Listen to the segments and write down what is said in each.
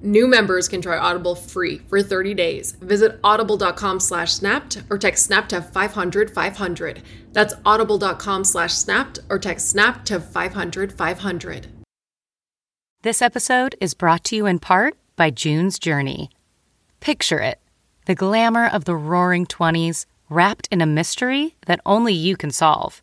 New members can try Audible free for 30 days. Visit audible.com slash snapped or text snap to 500 500. That's audible.com slash snapped or text snap to 500 500. This episode is brought to you in part by June's Journey. Picture it the glamour of the roaring 20s wrapped in a mystery that only you can solve.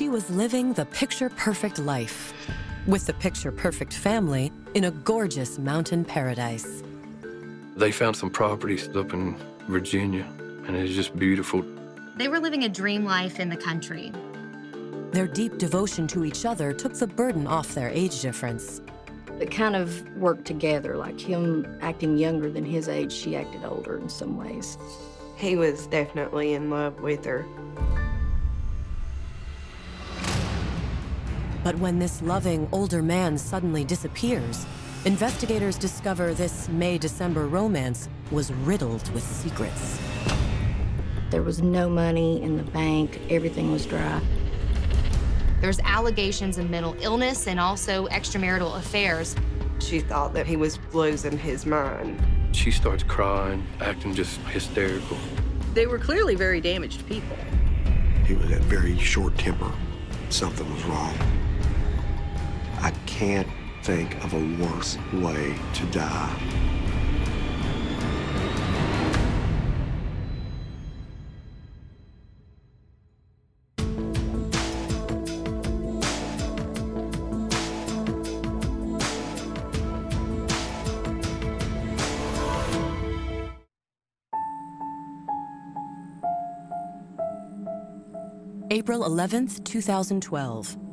She was living the picture perfect life with the picture perfect family in a gorgeous mountain paradise. They found some properties up in Virginia, and it's just beautiful. They were living a dream life in the country. Their deep devotion to each other took the burden off their age difference. It kind of worked together, like him acting younger than his age, she acted older in some ways. He was definitely in love with her. But when this loving older man suddenly disappears, investigators discover this May December romance was riddled with secrets. There was no money in the bank, everything was dry. There's allegations of mental illness and also extramarital affairs. She thought that he was losing his mind. She starts crying, acting just hysterical. They were clearly very damaged people. He was at very short temper. Something was wrong. I can't think of a worse way to die. April 11th, 2012.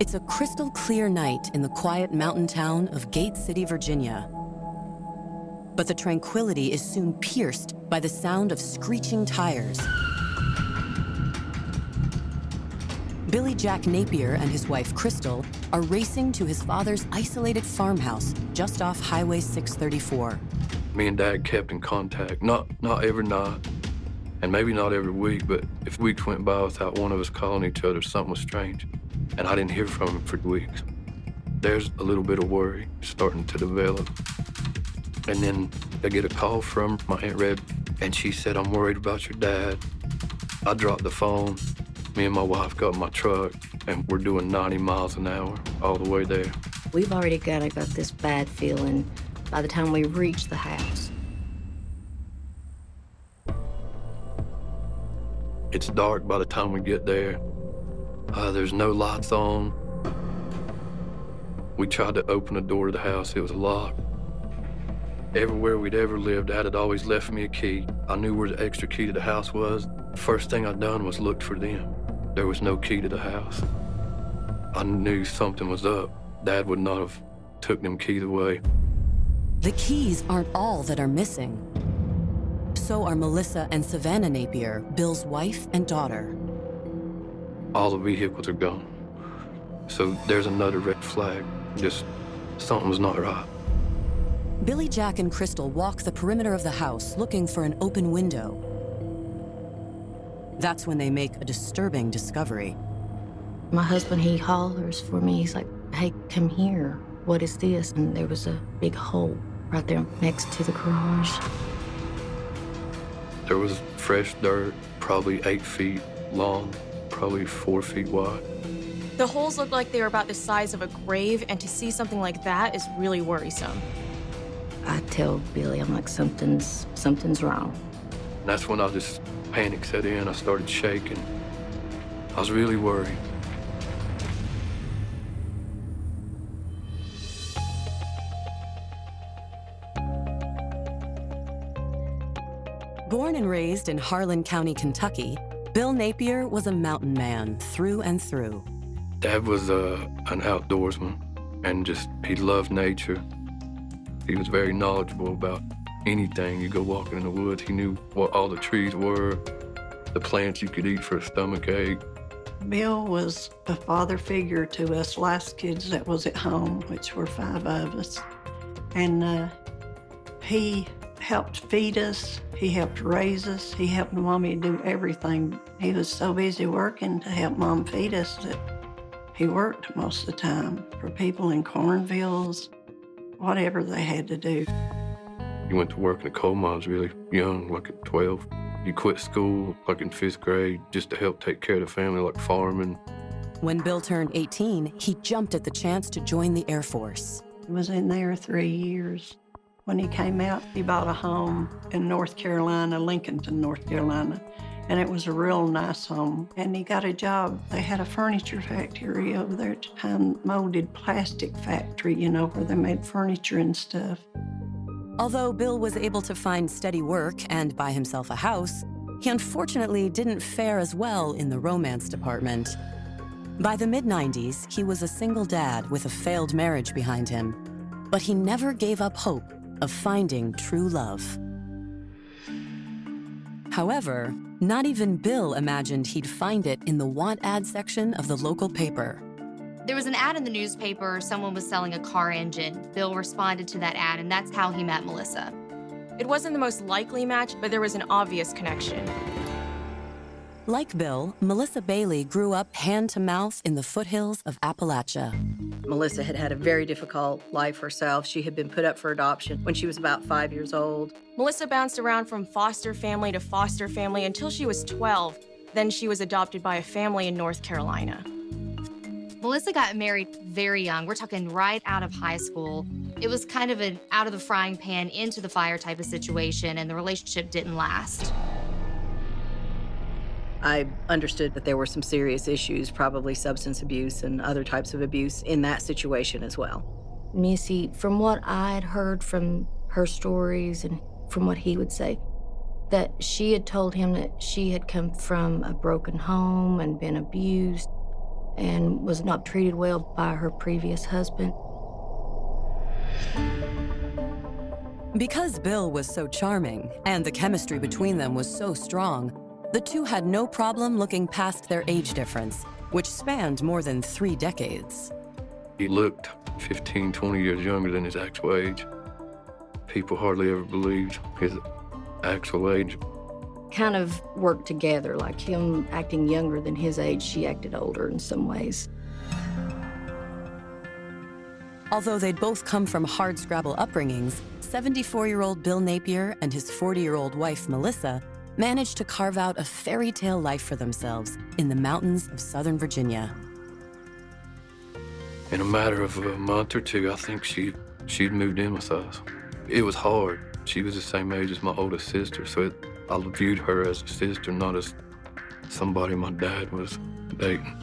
It's a crystal clear night in the quiet mountain town of Gate City, Virginia. But the tranquility is soon pierced by the sound of screeching tires. Billy Jack Napier and his wife Crystal are racing to his father's isolated farmhouse just off Highway 634. Me and Dad kept in contact, not not every night, and maybe not every week, but if weeks went by without one of us calling each other, something was strange. And I didn't hear from him for weeks. There's a little bit of worry starting to develop. And then I get a call from my Aunt Red, and she said, I'm worried about your dad. I dropped the phone. Me and my wife got in my truck, and we're doing 90 miles an hour all the way there. We've already kind of got this bad feeling by the time we reach the house. It's dark by the time we get there. Uh, there's no lights on. We tried to open the door to the house, it was locked. Everywhere we'd ever lived, Dad had always left me a key. I knew where the extra key to the house was. First thing I'd done was looked for them. There was no key to the house. I knew something was up. Dad would not have took them keys away. The keys aren't all that are missing. So are Melissa and Savannah Napier, Bill's wife and daughter. All the vehicles are gone. So there's another red flag. Just something's not right. Billy Jack and Crystal walk the perimeter of the house looking for an open window. That's when they make a disturbing discovery. My husband, he hollers for me. He's like, hey, come here. What is this? And there was a big hole right there next to the garage. There was fresh dirt, probably eight feet long, probably four feet wide. The holes looked like they were about the size of a grave, and to see something like that is really worrisome. I tell Billy, I'm like, something's something's wrong. And that's when I just panic set in. I started shaking. I was really worried. Born and raised in Harlan County, Kentucky, Bill Napier was a mountain man through and through. Dad was uh, an outdoorsman and just, he loved nature. He was very knowledgeable about anything. You go walking in the woods, he knew what all the trees were, the plants you could eat for a stomach ache. Bill was a father figure to us last kids that was at home, which were five of us. And uh, he helped feed us, he helped raise us, he helped mommy do everything. He was so busy working to help mom feed us that he worked most of the time for people in cornfields, whatever they had to do. You went to work in the coal mines really young, like at 12. You quit school, like in fifth grade, just to help take care of the family, like farming. When Bill turned 18, he jumped at the chance to join the Air Force. He was in there three years. When he came out, he bought a home in North Carolina, Lincolnton, North Carolina. And it was a real nice home. And he got a job. They had a furniture factory over there at the time, molded plastic factory, you know, where they made furniture and stuff. Although Bill was able to find steady work and buy himself a house, he unfortunately didn't fare as well in the romance department. By the mid 90s, he was a single dad with a failed marriage behind him, but he never gave up hope of finding true love. However, not even Bill imagined he'd find it in the want ad section of the local paper. There was an ad in the newspaper, someone was selling a car engine. Bill responded to that ad, and that's how he met Melissa. It wasn't the most likely match, but there was an obvious connection. Like Bill, Melissa Bailey grew up hand to mouth in the foothills of Appalachia. Melissa had had a very difficult life herself. She had been put up for adoption when she was about five years old. Melissa bounced around from foster family to foster family until she was 12. Then she was adopted by a family in North Carolina. Melissa got married very young. We're talking right out of high school. It was kind of an out of the frying pan into the fire type of situation, and the relationship didn't last. I understood that there were some serious issues, probably substance abuse and other types of abuse in that situation as well. Missy, from what I had heard from her stories and from what he would say, that she had told him that she had come from a broken home and been abused and was not treated well by her previous husband. Because Bill was so charming and the chemistry between them was so strong, the two had no problem looking past their age difference, which spanned more than three decades. He looked 15, 20 years younger than his actual age. People hardly ever believed his actual age. Kind of worked together, like him acting younger than his age, she acted older in some ways. Although they'd both come from hard scrabble upbringings, 74 year old Bill Napier and his 40 year old wife, Melissa, managed to carve out a fairy tale life for themselves in the mountains of Southern Virginia. In a matter of a month or two, I think she she'd moved in with us. It was hard. She was the same age as my oldest sister, so it, I viewed her as a sister, not as somebody my dad was dating.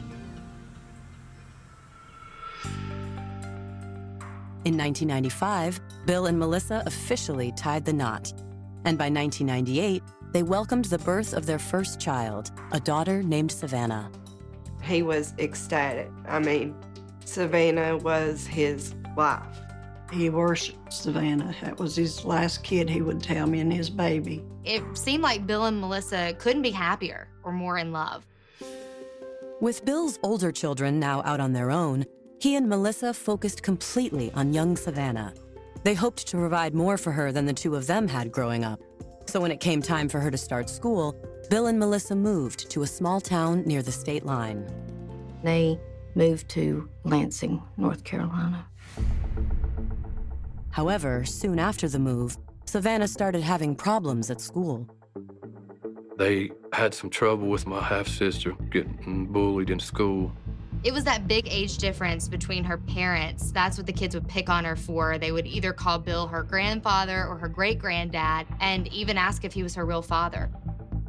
In 1995, Bill and Melissa officially tied the knot. And by 1998, they welcomed the birth of their first child, a daughter named Savannah. He was ecstatic. I mean, Savannah was his life. He worshiped Savannah. That was his last kid, he would tell me, and his baby. It seemed like Bill and Melissa couldn't be happier or more in love. With Bill's older children now out on their own, he and Melissa focused completely on young Savannah. They hoped to provide more for her than the two of them had growing up. So when it came time for her to start school, Bill and Melissa moved to a small town near the state line. They moved to Lansing, North Carolina. However, soon after the move, Savannah started having problems at school. They had some trouble with my half sister getting bullied in school. It was that big age difference between her parents. That's what the kids would pick on her for. They would either call Bill her grandfather or her great granddad and even ask if he was her real father.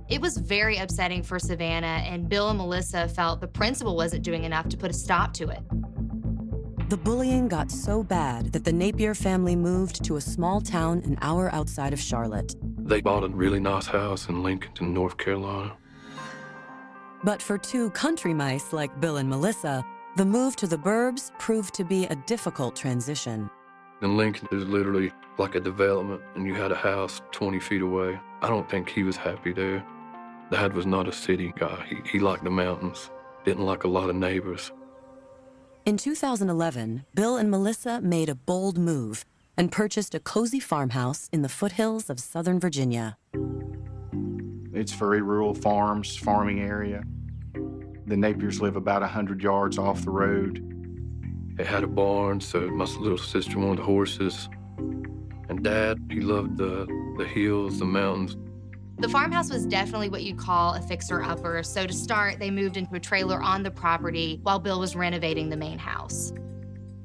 It was very upsetting for Savannah, and Bill and Melissa felt the principal wasn't doing enough to put a stop to it. The bullying got so bad that the Napier family moved to a small town an hour outside of Charlotte. They bought a really nice house in Lincoln, North Carolina. But for two country mice like Bill and Melissa, the move to the burbs proved to be a difficult transition. In Lincoln, is literally like a development, and you had a house 20 feet away. I don't think he was happy there. Dad was not a city guy. He, he liked the mountains, didn't like a lot of neighbors. In 2011, Bill and Melissa made a bold move and purchased a cozy farmhouse in the foothills of Southern Virginia. It's very rural farms, farming area. The Napiers live about 100 yards off the road. It had a barn, so my little sister wanted the horses. And Dad, he loved the, the hills, the mountains. The farmhouse was definitely what you'd call a fixer-upper, so to start, they moved into a trailer on the property while Bill was renovating the main house.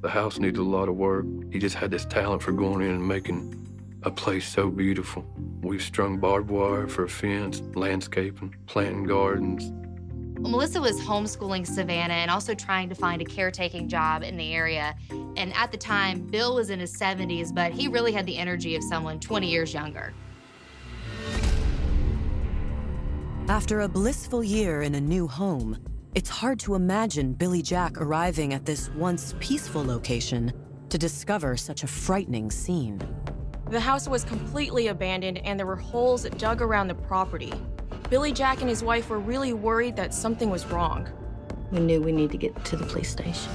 The house needed a lot of work. He just had this talent for going in and making a place so beautiful. We've strung barbed wire for a fence, landscaping, planting gardens. Melissa was homeschooling Savannah and also trying to find a caretaking job in the area. And at the time, Bill was in his 70s, but he really had the energy of someone 20 years younger. After a blissful year in a new home, it's hard to imagine Billy Jack arriving at this once peaceful location to discover such a frightening scene. The house was completely abandoned and there were holes dug around the property. Billy Jack and his wife were really worried that something was wrong. We knew we needed to get to the police station.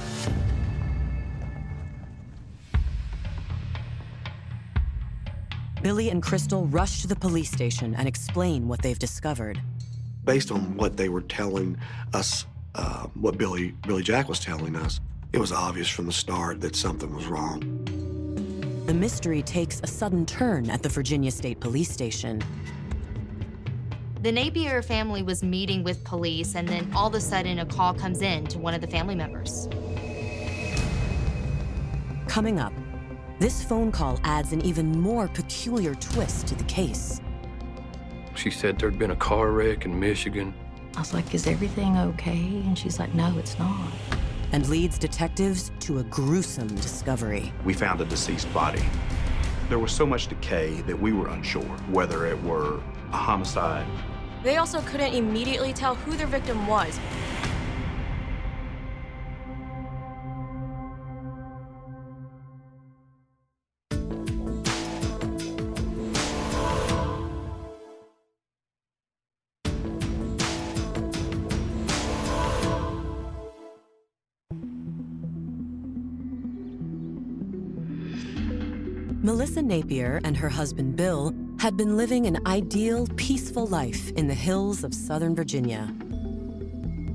Billy and Crystal rush to the police station and explain what they've discovered. Based on what they were telling us, uh, what Billy, Billy Jack was telling us, it was obvious from the start that something was wrong. The mystery takes a sudden turn at the Virginia State Police Station. The Napier family was meeting with police, and then all of a sudden, a call comes in to one of the family members. Coming up, this phone call adds an even more peculiar twist to the case. She said there'd been a car wreck in Michigan. I was like, Is everything okay? And she's like, No, it's not. And leads detectives to a gruesome discovery. We found a deceased body. There was so much decay that we were unsure whether it were a homicide. They also couldn't immediately tell who their victim was. Melissa Napier and her husband Bill had been living an ideal, peaceful life in the hills of Southern Virginia.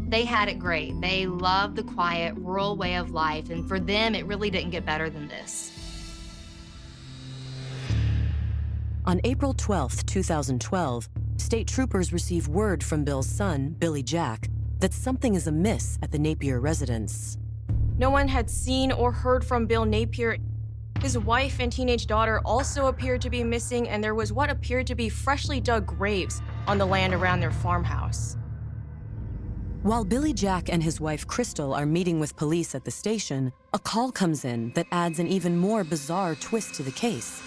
They had it great. They loved the quiet, rural way of life, and for them, it really didn't get better than this. On April 12, 2012, state troopers receive word from Bill's son, Billy Jack, that something is amiss at the Napier residence. No one had seen or heard from Bill Napier his wife and teenage daughter also appeared to be missing, and there was what appeared to be freshly dug graves on the land around their farmhouse. While Billy Jack and his wife Crystal are meeting with police at the station, a call comes in that adds an even more bizarre twist to the case.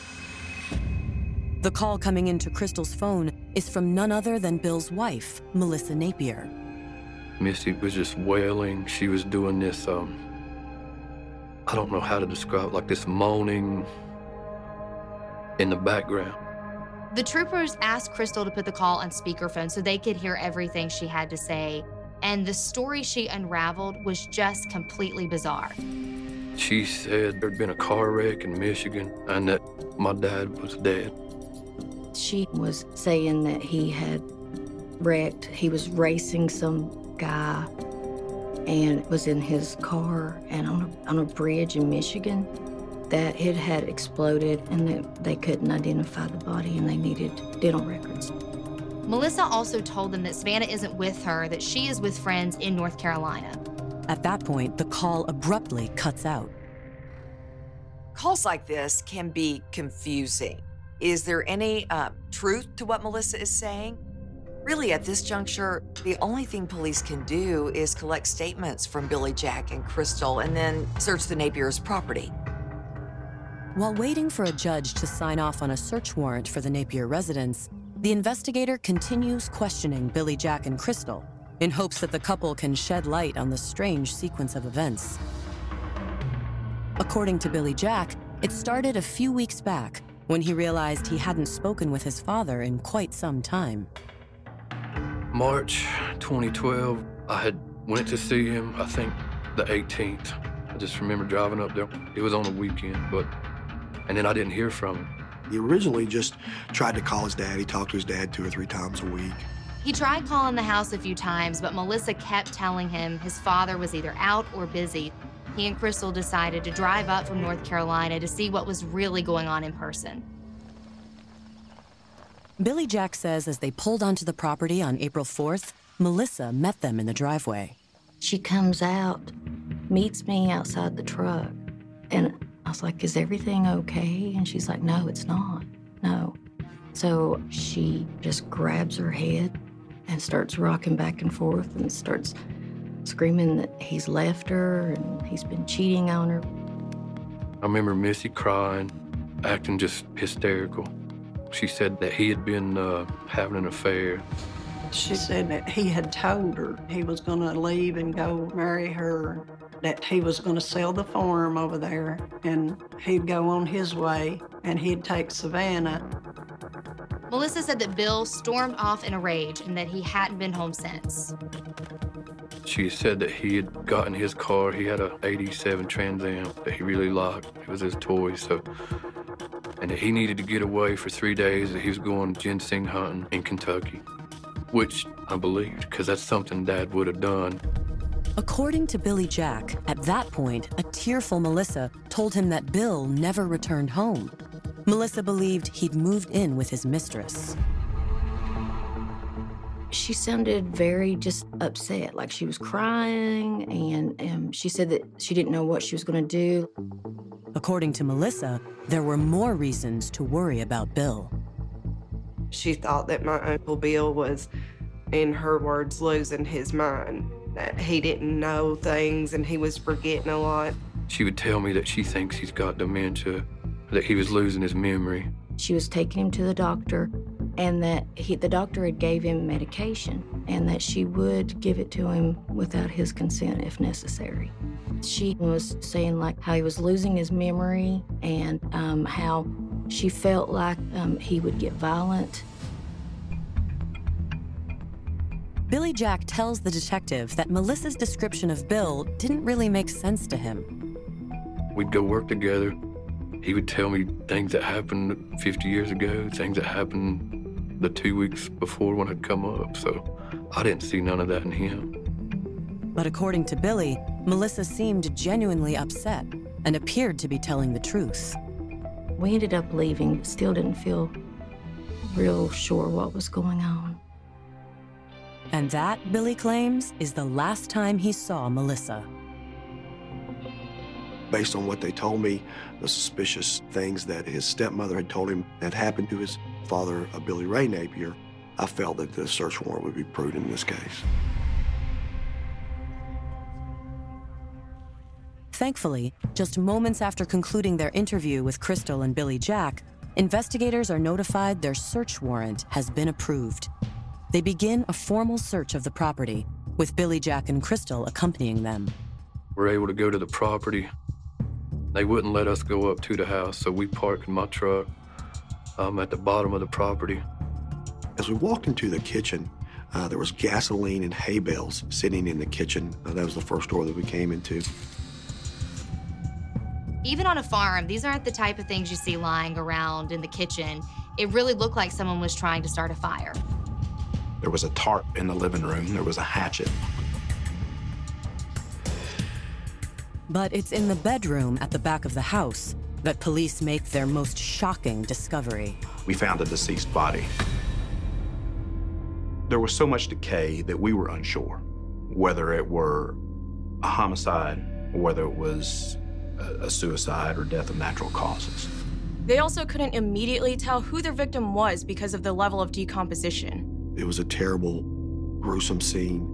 The call coming into Crystal's phone is from none other than Bill's wife, Melissa Napier. Missy was just wailing. She was doing this, um, I don't know how to describe like this moaning in the background. The troopers asked Crystal to put the call on speakerphone so they could hear everything she had to say. And the story she unraveled was just completely bizarre. She said there'd been a car wreck in Michigan and that my dad was dead. She was saying that he had wrecked, he was racing some guy and was in his car and on a, on a bridge in Michigan. that it had exploded and that they couldn't identify the body and they needed dental records. Melissa also told them that Savannah isn't with her, that she is with friends in North Carolina. At that point, the call abruptly cuts out. Calls like this can be confusing. Is there any uh, truth to what Melissa is saying? Really, at this juncture, the only thing police can do is collect statements from Billy Jack and Crystal and then search the Napier's property. While waiting for a judge to sign off on a search warrant for the Napier residence, the investigator continues questioning Billy Jack and Crystal in hopes that the couple can shed light on the strange sequence of events. According to Billy Jack, it started a few weeks back when he realized he hadn't spoken with his father in quite some time. March 2012, I had went to see him, I think the 18th. I just remember driving up there. It was on a weekend, but, and then I didn't hear from him. He originally just tried to call his dad. He talked to his dad two or three times a week. He tried calling the house a few times, but Melissa kept telling him his father was either out or busy. He and Crystal decided to drive up from North Carolina to see what was really going on in person. Billy Jack says as they pulled onto the property on April 4th, Melissa met them in the driveway. She comes out, meets me outside the truck, and I was like, Is everything okay? And she's like, No, it's not. No. So she just grabs her head and starts rocking back and forth and starts screaming that he's left her and he's been cheating on her. I remember Missy crying, acting just hysterical. She said that he had been uh, having an affair. She said that he had told her he was going to leave and go marry her, that he was going to sell the farm over there, and he'd go on his way, and he'd take Savannah. Melissa said that Bill stormed off in a rage and that he hadn't been home since. She said that he had gotten his car. He had a 87 Trans Am that he really liked. It was his toy, so and that he needed to get away for three days, that he was going ginseng hunting in Kentucky, which I believed because that's something Dad would have done. According to Billy Jack, at that point, a tearful Melissa told him that Bill never returned home. Melissa believed he'd moved in with his mistress. She sounded very just upset, like she was crying, and um, she said that she didn't know what she was going to do. According to Melissa, there were more reasons to worry about Bill. She thought that my Uncle Bill was, in her words, losing his mind, that he didn't know things and he was forgetting a lot. She would tell me that she thinks he's got dementia, that he was losing his memory. She was taking him to the doctor, and that he, the doctor had gave him medication, and that she would give it to him without his consent if necessary. She was saying like how he was losing his memory and um, how she felt like um, he would get violent. Billy Jack tells the detective that Melissa's description of Bill didn't really make sense to him. We'd go work together. He would tell me things that happened 50 years ago, things that happened the two weeks before when I'd come up. So I didn't see none of that in him. But according to Billy, Melissa seemed genuinely upset and appeared to be telling the truth. We ended up leaving, but still didn't feel real sure what was going on. And that, Billy claims, is the last time he saw Melissa. Based on what they told me, the suspicious things that his stepmother had told him had happened to his father, of Billy Ray Napier, I felt that the search warrant would be prudent in this case. Thankfully, just moments after concluding their interview with Crystal and Billy Jack, investigators are notified their search warrant has been approved. They begin a formal search of the property, with Billy Jack and Crystal accompanying them. We're able to go to the property. They wouldn't let us go up to the house, so we parked in my truck um, at the bottom of the property. As we walked into the kitchen, uh, there was gasoline and hay bales sitting in the kitchen. Uh, that was the first door that we came into. Even on a farm, these aren't the type of things you see lying around in the kitchen. It really looked like someone was trying to start a fire. There was a tarp in the living room, there was a hatchet. But it's in the bedroom at the back of the house that police make their most shocking discovery. We found a deceased body. There was so much decay that we were unsure whether it were a homicide or whether it was a, a suicide or death of natural causes. They also couldn't immediately tell who their victim was because of the level of decomposition. It was a terrible, gruesome scene.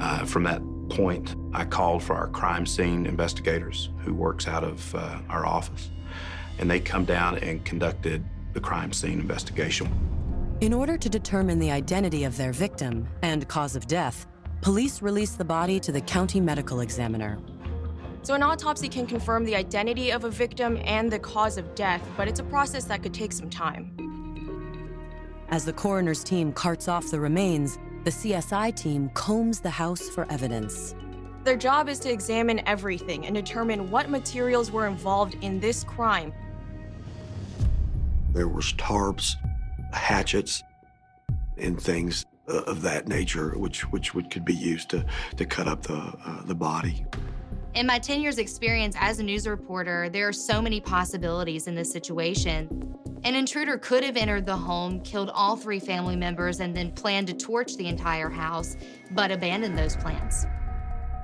Uh, from that point, I called for our crime scene investigators, who works out of uh, our office, and they come down and conducted the crime scene investigation. In order to determine the identity of their victim and cause of death, police released the body to the county medical examiner. So, an autopsy can confirm the identity of a victim and the cause of death, but it's a process that could take some time. As the coroner's team carts off the remains, the CSI team combs the house for evidence. Their job is to examine everything and determine what materials were involved in this crime. There was tarps, hatchets, and things uh, of that nature, which which would, could be used to to cut up the uh, the body. In my 10 years experience as a news reporter, there are so many possibilities in this situation. An intruder could have entered the home, killed all three family members, and then planned to torch the entire house, but abandoned those plans.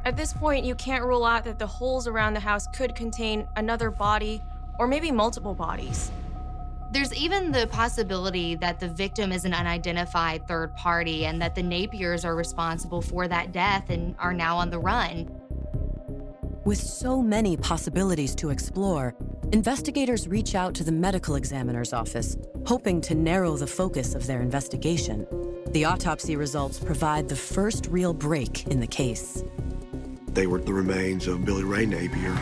At this point, you can't rule out that the holes around the house could contain another body or maybe multiple bodies. There's even the possibility that the victim is an unidentified third party and that the Napiers are responsible for that death and are now on the run. With so many possibilities to explore, investigators reach out to the medical examiner's office, hoping to narrow the focus of their investigation. The autopsy results provide the first real break in the case. They were the remains of Billy Ray Napier.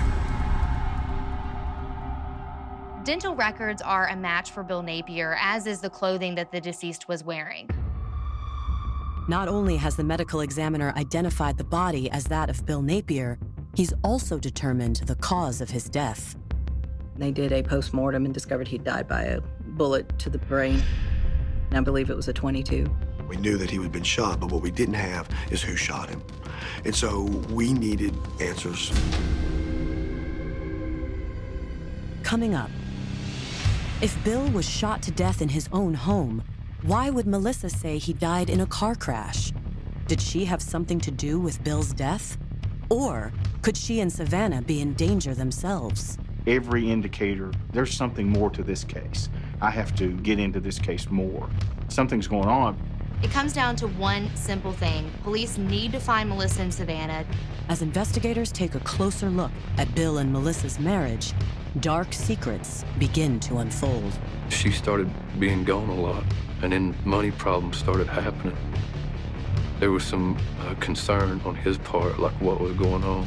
Dental records are a match for Bill Napier, as is the clothing that the deceased was wearing. Not only has the medical examiner identified the body as that of Bill Napier, he's also determined the cause of his death. They did a post mortem and discovered he died by a bullet to the brain. And I believe it was a 22. We knew that he had been shot, but what we didn't have is who shot him. And so we needed answers. Coming up, if Bill was shot to death in his own home, why would Melissa say he died in a car crash? Did she have something to do with Bill's death? Or could she and Savannah be in danger themselves? Every indicator, there's something more to this case. I have to get into this case more. Something's going on. It comes down to one simple thing police need to find Melissa and Savannah. As investigators take a closer look at Bill and Melissa's marriage, dark secrets begin to unfold. She started being gone a lot, and then money problems started happening. There was some uh, concern on his part, like what was going on.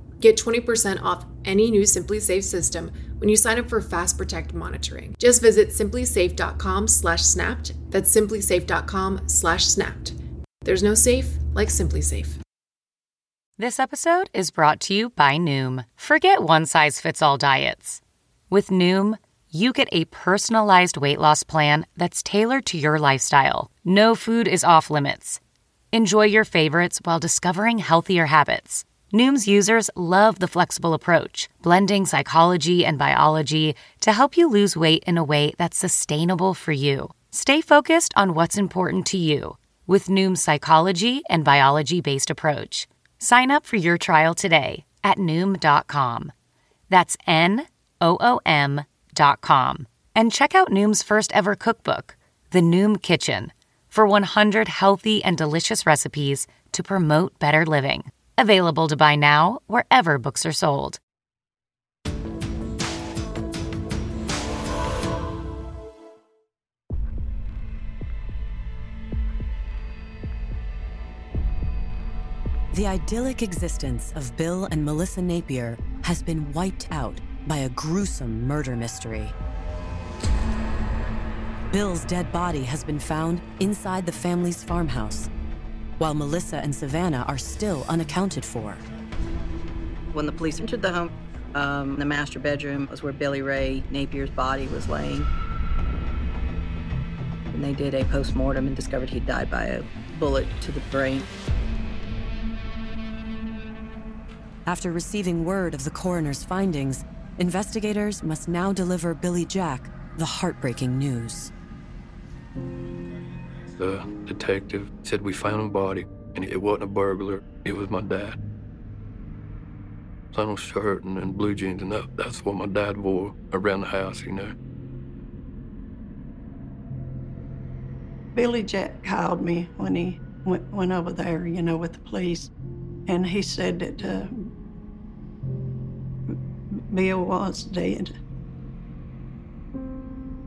Get 20% off any new SimpliSafe system when you sign up for Fast Protect monitoring. Just visit simplisafe.com slash snapped. That's simplisafe.com slash snapped. There's no safe like SimpliSafe. This episode is brought to you by Noom. Forget one size fits all diets. With Noom, you get a personalized weight loss plan that's tailored to your lifestyle. No food is off limits. Enjoy your favorites while discovering healthier habits. Noom's users love the flexible approach, blending psychology and biology to help you lose weight in a way that's sustainable for you. Stay focused on what's important to you with Noom's psychology and biology based approach. Sign up for your trial today at Noom.com. That's N O O M.com. And check out Noom's first ever cookbook, The Noom Kitchen, for 100 healthy and delicious recipes to promote better living. Available to buy now wherever books are sold. The idyllic existence of Bill and Melissa Napier has been wiped out by a gruesome murder mystery. Bill's dead body has been found inside the family's farmhouse, while Melissa and Savannah are still unaccounted for. When the police entered the home, um, the master bedroom was where Billy Ray Napier's body was laying. And they did a post-mortem and discovered he died by a bullet to the brain. After receiving word of the coroner's findings, investigators must now deliver Billy Jack the heartbreaking news. The detective said we found a body, and it wasn't a burglar. It was my dad. Flannel shirt and, and blue jeans, and that, that's what my dad wore around the house, you know. Billy Jack called me when he went, went over there, you know, with the police, and he said that uh, Bill was dead.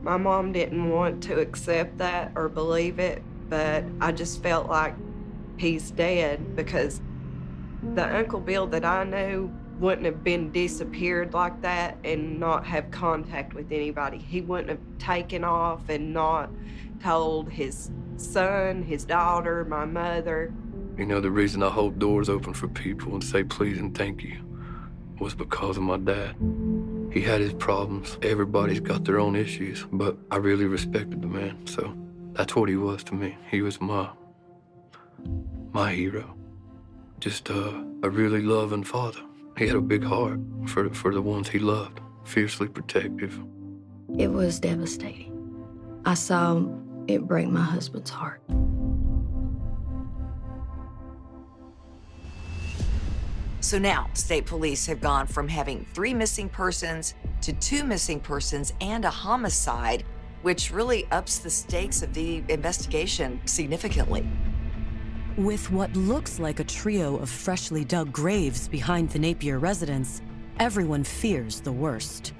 My mom didn't want to accept that or believe it, but I just felt like he's dead because the Uncle Bill that I knew wouldn't have been disappeared like that and not have contact with anybody. He wouldn't have taken off and not told his son, his daughter, my mother. You know, the reason I hold doors open for people and say please and thank you was because of my dad. He had his problems. Everybody's got their own issues, but I really respected the man, so that's what he was to me. He was my my hero. Just uh, a really loving father. He had a big heart for for the ones he loved, fiercely protective. It was devastating. I saw it break my husband's heart. So now, state police have gone from having three missing persons to two missing persons and a homicide, which really ups the stakes of the investigation significantly. With what looks like a trio of freshly dug graves behind the Napier residence, everyone fears the worst.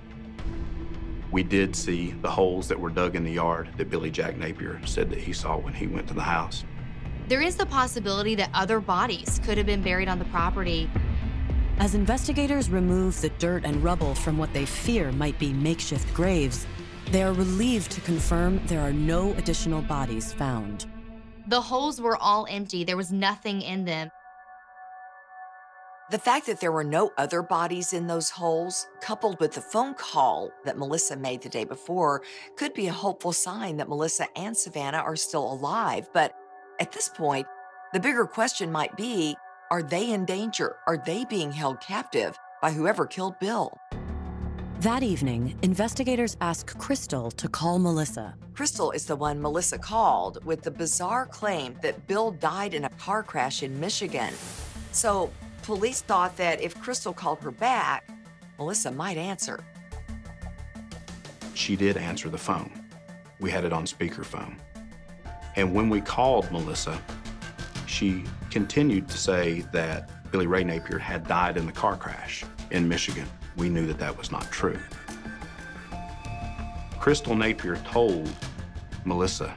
We did see the holes that were dug in the yard that Billy Jack Napier said that he saw when he went to the house. There is the possibility that other bodies could have been buried on the property. As investigators remove the dirt and rubble from what they fear might be makeshift graves, they are relieved to confirm there are no additional bodies found. The holes were all empty, there was nothing in them. The fact that there were no other bodies in those holes, coupled with the phone call that Melissa made the day before, could be a hopeful sign that Melissa and Savannah are still alive. But at this point, the bigger question might be are they in danger? Are they being held captive by whoever killed Bill? That evening, investigators ask Crystal to call Melissa. Crystal is the one Melissa called with the bizarre claim that Bill died in a car crash in Michigan. So, police thought that if Crystal called her back, Melissa might answer. She did answer the phone. We had it on speakerphone. And when we called Melissa, she continued to say that Billy Ray Napier had died in the car crash in Michigan. We knew that that was not true. Crystal Napier told Melissa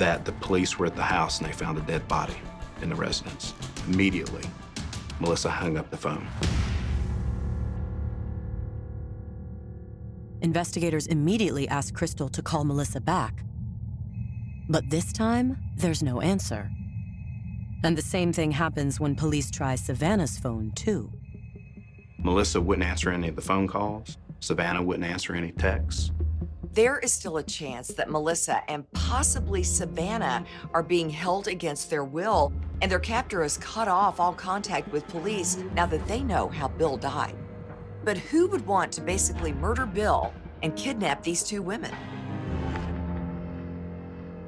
that the police were at the house and they found a dead body in the residence. Immediately, Melissa hung up the phone. Investigators immediately asked Crystal to call Melissa back. But this time, there's no answer. And the same thing happens when police try Savannah's phone, too. Melissa wouldn't answer any of the phone calls. Savannah wouldn't answer any texts. There is still a chance that Melissa and possibly Savannah are being held against their will, and their captor has cut off all contact with police now that they know how Bill died. But who would want to basically murder Bill and kidnap these two women?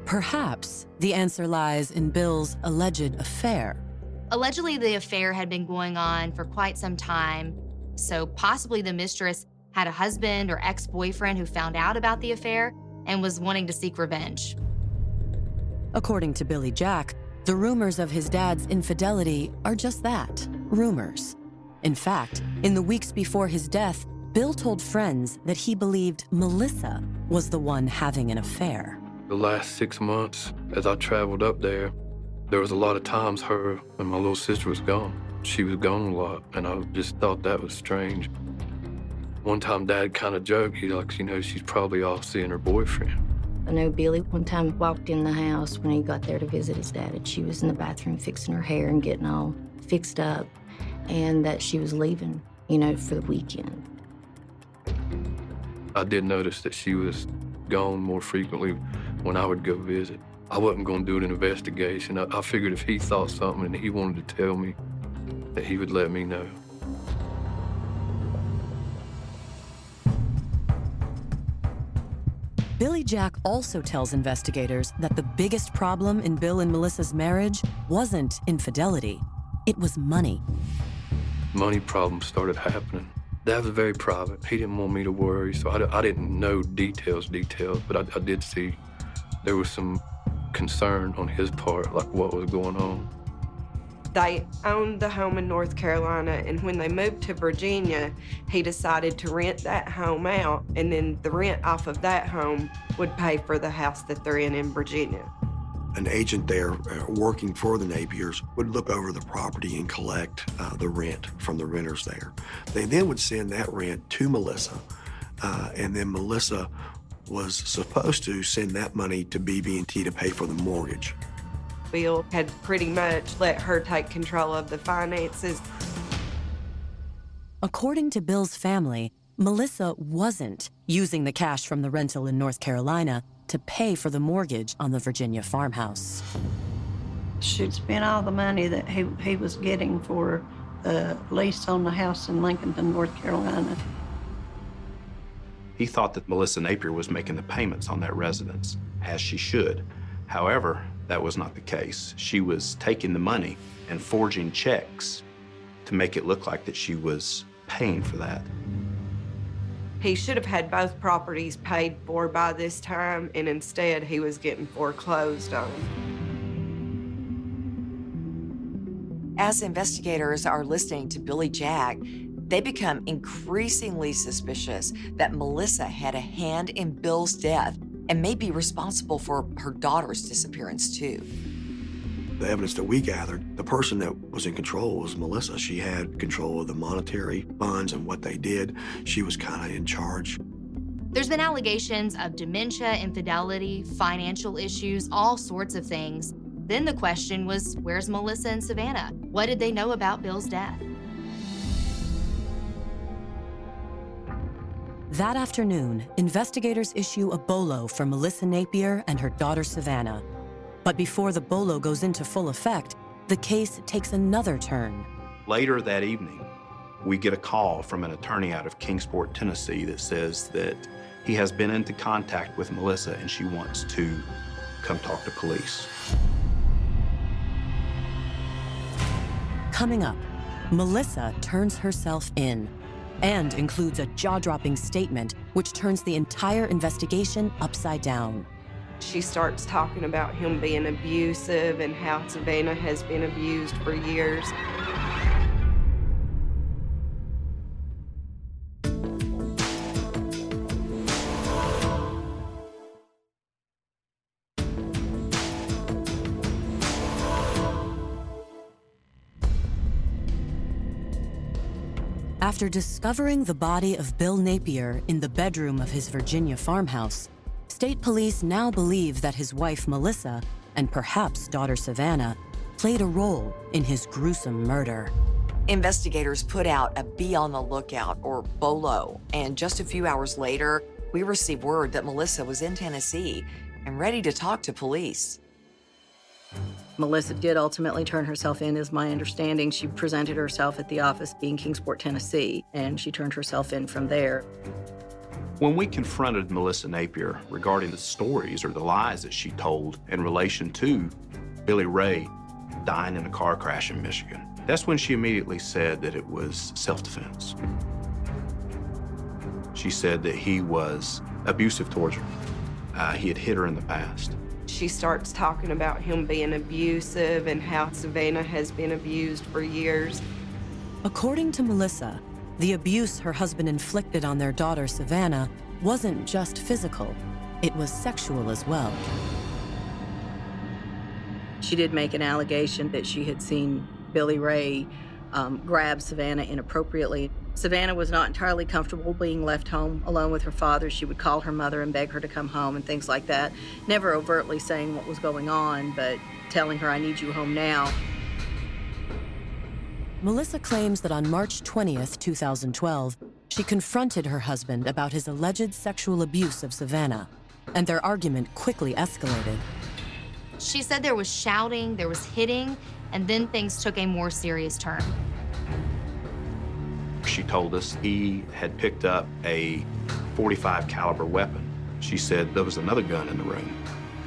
Perhaps the answer lies in Bill's alleged affair. Allegedly, the affair had been going on for quite some time, so possibly the mistress had a husband or ex boyfriend who found out about the affair and was wanting to seek revenge. According to Billy Jack, the rumors of his dad's infidelity are just that rumors. In fact, in the weeks before his death, Bill told friends that he believed Melissa was the one having an affair. The last six months, as I traveled up there, there was a lot of times her and my little sister was gone. She was gone a lot, and I just thought that was strange. One time, Dad kind of joked, he like, you know, she's probably off seeing her boyfriend. I know Billy one time walked in the house when he got there to visit his dad, and she was in the bathroom fixing her hair and getting all fixed up, and that she was leaving, you know, for the weekend. I did notice that she was gone more frequently when I would go visit. I wasn't going to do an investigation. I, I figured if he thought something and he wanted to tell me, that he would let me know. Billy Jack also tells investigators that the biggest problem in Bill and Melissa's marriage wasn't infidelity, it was money. Money problems started happening. That was very private. He didn't want me to worry, so I, I didn't know details, details, but I, I did see there was some concern on his part, like what was going on. They owned the home in North Carolina, and when they moved to Virginia, he decided to rent that home out, and then the rent off of that home would pay for the house that they're in in Virginia. An agent there uh, working for the Napiers would look over the property and collect uh, the rent from the renters there. They then would send that rent to Melissa, uh, and then Melissa was supposed to send that money to BB&T to pay for the mortgage. Bill had pretty much let her take control of the finances. According to Bill's family, Melissa wasn't using the cash from the rental in North Carolina to pay for the mortgage on the Virginia farmhouse. She'd spent all the money that he, he was getting for the lease on the house in Lincolnton, North Carolina. He thought that Melissa Napier was making the payments on that residence, as she should. However, that was not the case. She was taking the money and forging checks to make it look like that she was paying for that. He should have had both properties paid for by this time, and instead he was getting foreclosed on. As investigators are listening to Billy Jack, they become increasingly suspicious that Melissa had a hand in Bill's death and may be responsible for her daughter's disappearance, too. The evidence that we gathered, the person that was in control was Melissa. She had control of the monetary funds and what they did. She was kind of in charge. There's been allegations of dementia, infidelity, financial issues, all sorts of things. Then the question was where's Melissa and Savannah? What did they know about Bill's death? That afternoon, investigators issue a bolo for Melissa Napier and her daughter Savannah. But before the bolo goes into full effect, the case takes another turn. Later that evening, we get a call from an attorney out of Kingsport, Tennessee that says that he has been into contact with Melissa and she wants to come talk to police. Coming up, Melissa turns herself in and includes a jaw dropping statement which turns the entire investigation upside down. She starts talking about him being abusive and how Savannah has been abused for years. After discovering the body of Bill Napier in the bedroom of his Virginia farmhouse, state police now believe that his wife Melissa and perhaps daughter Savannah played a role in his gruesome murder. Investigators put out a be on the lookout or BOLO, and just a few hours later, we received word that Melissa was in Tennessee and ready to talk to police. Melissa did ultimately turn herself in, is my understanding. She presented herself at the office in Kingsport, Tennessee, and she turned herself in from there. When we confronted Melissa Napier regarding the stories or the lies that she told in relation to Billy Ray dying in a car crash in Michigan, that's when she immediately said that it was self defense. She said that he was abusive towards her. Uh, he had hit her in the past. She starts talking about him being abusive and how Savannah has been abused for years. According to Melissa, the abuse her husband inflicted on their daughter, Savannah, wasn't just physical, it was sexual as well. She did make an allegation that she had seen Billy Ray um, grab Savannah inappropriately. Savannah was not entirely comfortable being left home alone with her father. She would call her mother and beg her to come home and things like that. Never overtly saying what was going on, but telling her, I need you home now. Melissa claims that on March 20th, 2012, she confronted her husband about his alleged sexual abuse of Savannah, and their argument quickly escalated. She said there was shouting, there was hitting, and then things took a more serious turn. She told us he had picked up a 45 caliber weapon. She said there was another gun in the room.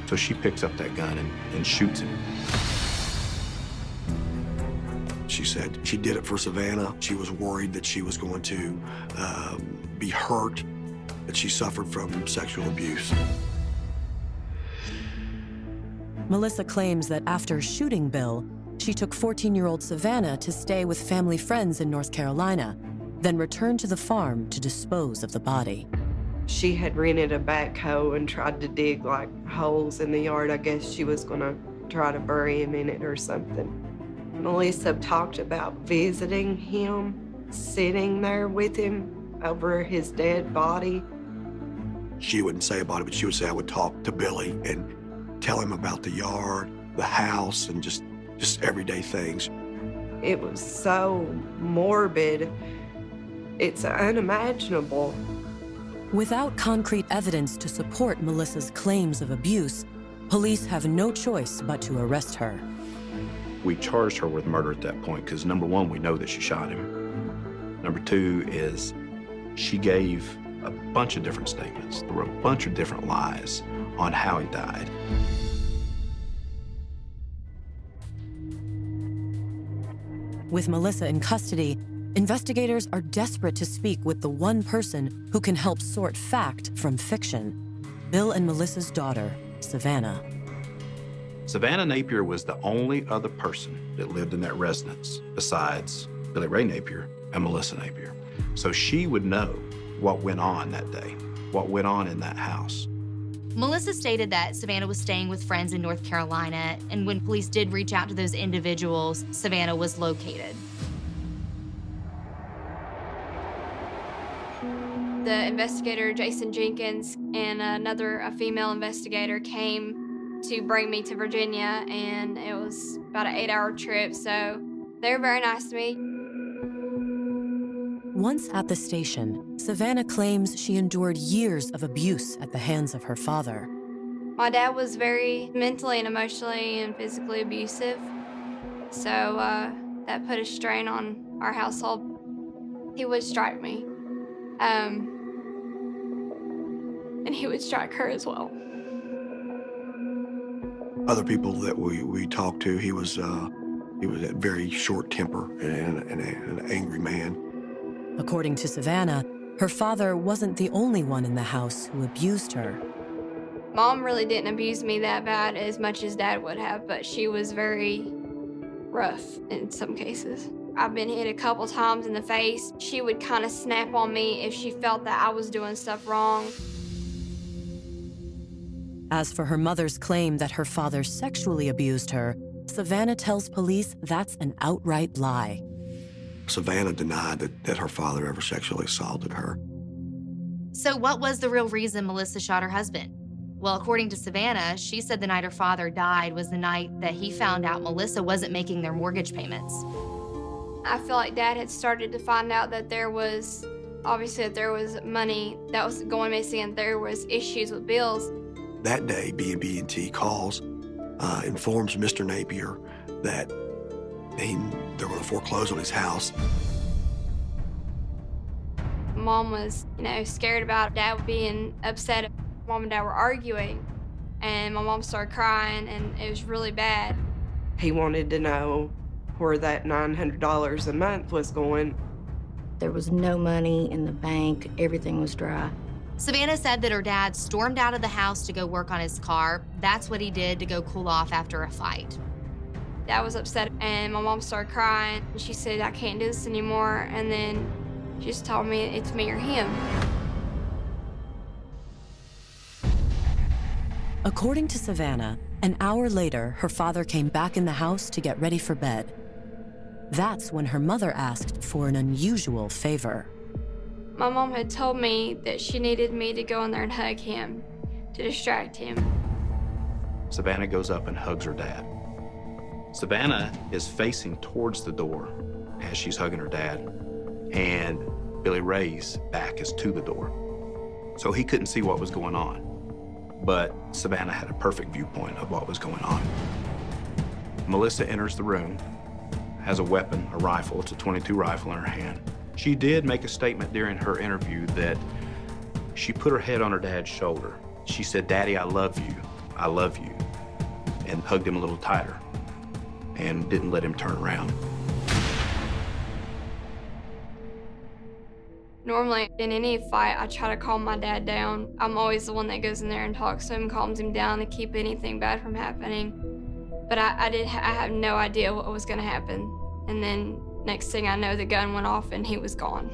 So she picks up that gun and, and shoots him. She said she did it for Savannah. She was worried that she was going to um, be hurt, that she suffered from sexual abuse. Melissa claims that after shooting Bill, she took 14 year old Savannah to stay with family friends in North Carolina, then returned to the farm to dispose of the body. She had rented a backhoe and tried to dig like holes in the yard. I guess she was going to try to bury him in it or something. Melissa talked about visiting him, sitting there with him over his dead body. She wouldn't say about it, but she would say, I would talk to Billy and tell him about the yard, the house, and just, just everyday things. It was so morbid. It's unimaginable. Without concrete evidence to support Melissa's claims of abuse, police have no choice but to arrest her. We charged her with murder at that point because number one, we know that she shot him. Number two is she gave a bunch of different statements. There were a bunch of different lies on how he died. With Melissa in custody, investigators are desperate to speak with the one person who can help sort fact from fiction Bill and Melissa's daughter, Savannah. Savannah Napier was the only other person that lived in that residence besides Billy Ray Napier and Melissa Napier. So she would know what went on that day, what went on in that house. Melissa stated that Savannah was staying with friends in North Carolina, and when police did reach out to those individuals, Savannah was located. The investigator, Jason Jenkins, and another a female investigator came to bring me to Virginia, and it was about an eight hour trip, so they were very nice to me. Once at the station, Savannah claims she endured years of abuse at the hands of her father. My dad was very mentally and emotionally and physically abusive, so uh, that put a strain on our household. He would strike me, um, and he would strike her as well. Other people that we, we talked to, he was uh, he was a very short temper and, and, a, an angry man. According to Savannah, her father wasn't the only one in the house who abused her. Mom really didn't abuse me that bad as much as dad would have, but she was very rough in some cases. I've been hit a couple times in the face. She would kind of snap on me if she felt that I was doing stuff wrong. As for her mother's claim that her father sexually abused her, Savannah tells police that's an outright lie. Savannah denied that, that her father ever sexually assaulted her. So, what was the real reason Melissa shot her husband? Well, according to Savannah, she said the night her father died was the night that he found out Melissa wasn't making their mortgage payments. I feel like dad had started to find out that there was obviously that there was money that was going missing and there was issues with bills. That day, BB&T calls, uh, informs Mr. Napier that he, they're going to foreclose on his house. Mom was, you know, scared about dad being upset. Mom and dad were arguing, and my mom started crying, and it was really bad. He wanted to know where that $900 a month was going. There was no money in the bank, everything was dry. Savannah said that her dad stormed out of the house to go work on his car. That's what he did to go cool off after a fight. Dad was upset, and my mom started crying. And she said, I can't do this anymore. And then she just told me it's me or him. According to Savannah, an hour later, her father came back in the house to get ready for bed. That's when her mother asked for an unusual favor. My mom had told me that she needed me to go in there and hug him to distract him. Savannah goes up and hugs her dad. Savannah is facing towards the door as she's hugging her dad, and Billy Ray's back is to the door. So he couldn't see what was going on. But Savannah had a perfect viewpoint of what was going on. Melissa enters the room, has a weapon, a rifle, it's a 22 rifle in her hand. She did make a statement during her interview that she put her head on her dad's shoulder. She said, Daddy, I love you. I love you. And hugged him a little tighter and didn't let him turn around. Normally, in any fight, I try to calm my dad down. I'm always the one that goes in there and talks to him, calms him down to keep anything bad from happening. But I, I did. I have no idea what was going to happen. And then next thing I know, the gun went off and he was gone.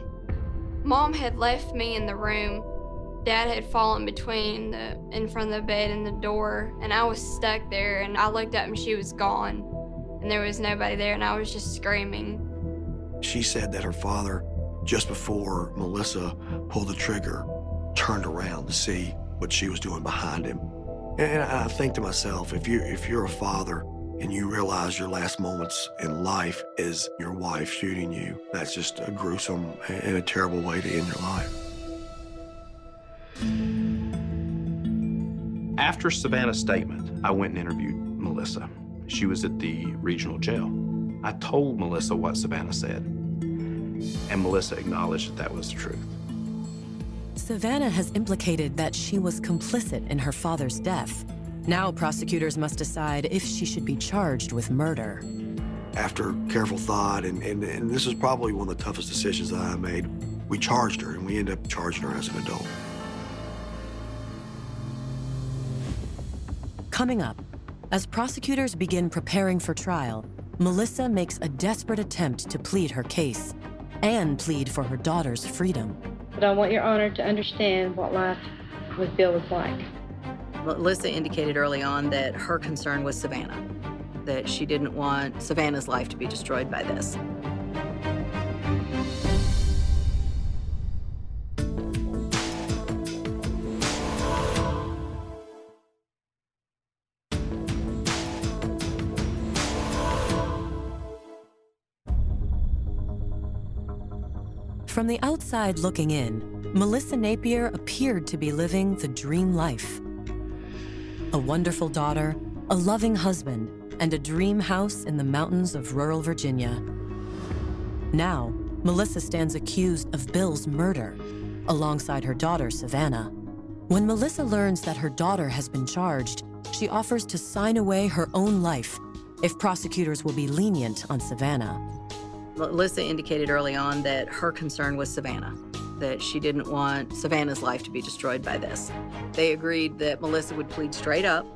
Mom had left me in the room. Dad had fallen between the in front of the bed and the door, and I was stuck there. And I looked up and she was gone, and there was nobody there, and I was just screaming. She said that her father, just before Melissa pulled the trigger, turned around to see what she was doing behind him. And I think to myself, if you if you're a father and you realize your last moments in life is your wife shooting you, that's just a gruesome and a terrible way to end your life. After Savannah's statement, I went and interviewed Melissa. She was at the regional jail. I told Melissa what Savannah said, and Melissa acknowledged that that was the truth. Savannah has implicated that she was complicit in her father's death. Now prosecutors must decide if she should be charged with murder. After careful thought, and, and, and this is probably one of the toughest decisions that I made, we charged her, and we ended up charging her as an adult. Coming up, as prosecutors begin preparing for trial, Melissa makes a desperate attempt to plead her case and plead for her daughter's freedom. But I want your honor to understand what life with Bill was like. Melissa indicated early on that her concern was Savannah, that she didn't want Savannah's life to be destroyed by this. From the outside looking in, Melissa Napier appeared to be living the dream life. A wonderful daughter, a loving husband, and a dream house in the mountains of rural Virginia. Now, Melissa stands accused of Bill's murder, alongside her daughter, Savannah. When Melissa learns that her daughter has been charged, she offers to sign away her own life if prosecutors will be lenient on Savannah. Melissa indicated early on that her concern was Savannah, that she didn't want Savannah's life to be destroyed by this. They agreed that Melissa would plead straight up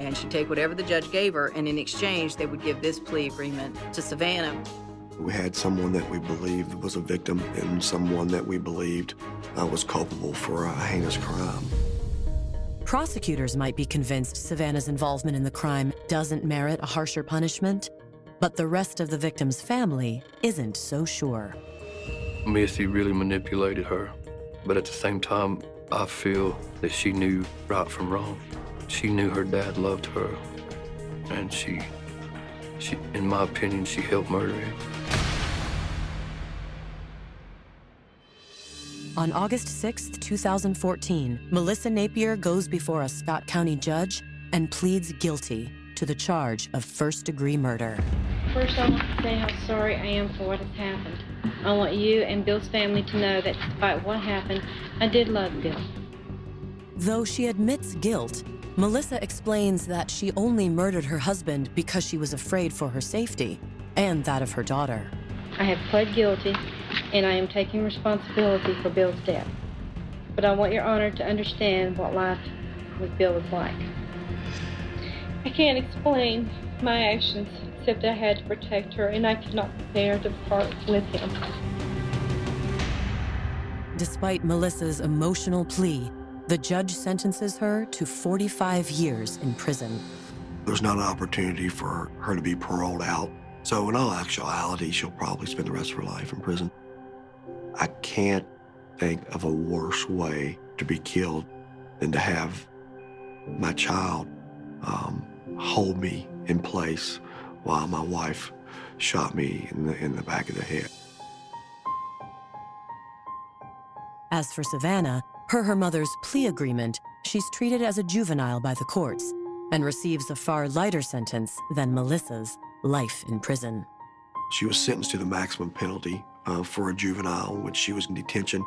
and she'd take whatever the judge gave her, and in exchange, they would give this plea agreement to Savannah. We had someone that we believed was a victim and someone that we believed uh, was culpable for a heinous crime. Prosecutors might be convinced Savannah's involvement in the crime doesn't merit a harsher punishment, but the rest of the victim's family isn't so sure. Missy really manipulated her, but at the same time, I feel that she knew right from wrong. She knew her dad loved her, and she, she, in my opinion, she helped murder him. On August 6, 2014, Melissa Napier goes before a Scott County judge and pleads guilty to the charge of first degree murder. First, I want to say how sorry I am for what has happened. I want you and Bill's family to know that despite what happened, I did love Bill. Though she admits guilt, Melissa explains that she only murdered her husband because she was afraid for her safety and that of her daughter. I have pled guilty and I am taking responsibility for Bill's death. But I want Your Honor to understand what life with Bill was like. I can't explain my actions except I had to protect her and I could not bear to part with him. Despite Melissa's emotional plea, the judge sentences her to 45 years in prison. There's not an opportunity for her to be paroled out. So, in all actuality, she'll probably spend the rest of her life in prison. I can't think of a worse way to be killed than to have my child um, hold me in place while my wife shot me in the, in the back of the head. As for Savannah, per her mother's plea agreement, she's treated as a juvenile by the courts and receives a far lighter sentence than Melissa's life in prison. She was sentenced to the maximum penalty uh, for a juvenile in which she was in detention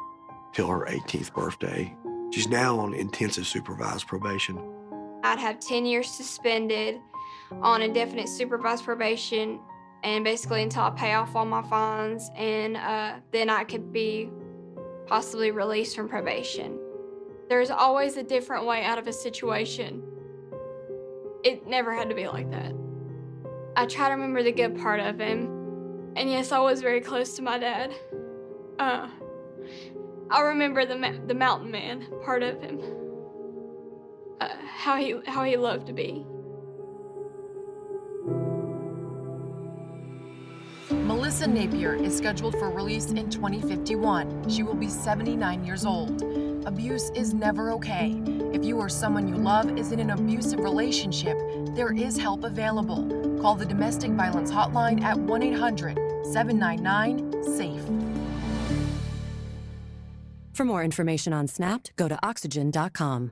till her 18th birthday. She's now on intensive supervised probation. I'd have 10 years suspended on indefinite supervised probation and basically until I pay off all my fines and uh, then I could be possibly released from probation. There's always a different way out of a situation. It never had to be like that. I try to remember the good part of him. And yes, I was very close to my dad. Uh, I remember the ma- the mountain man part of him. Uh, how he how he loved to Melissa Napier is scheduled for release in 2051. She will be 79 years old. Abuse is never okay. If you or someone you love is in an abusive relationship, there is help available. Call the Domestic Violence Hotline at 1 800 799 SAFE. For more information on Snapped, go to oxygen.com.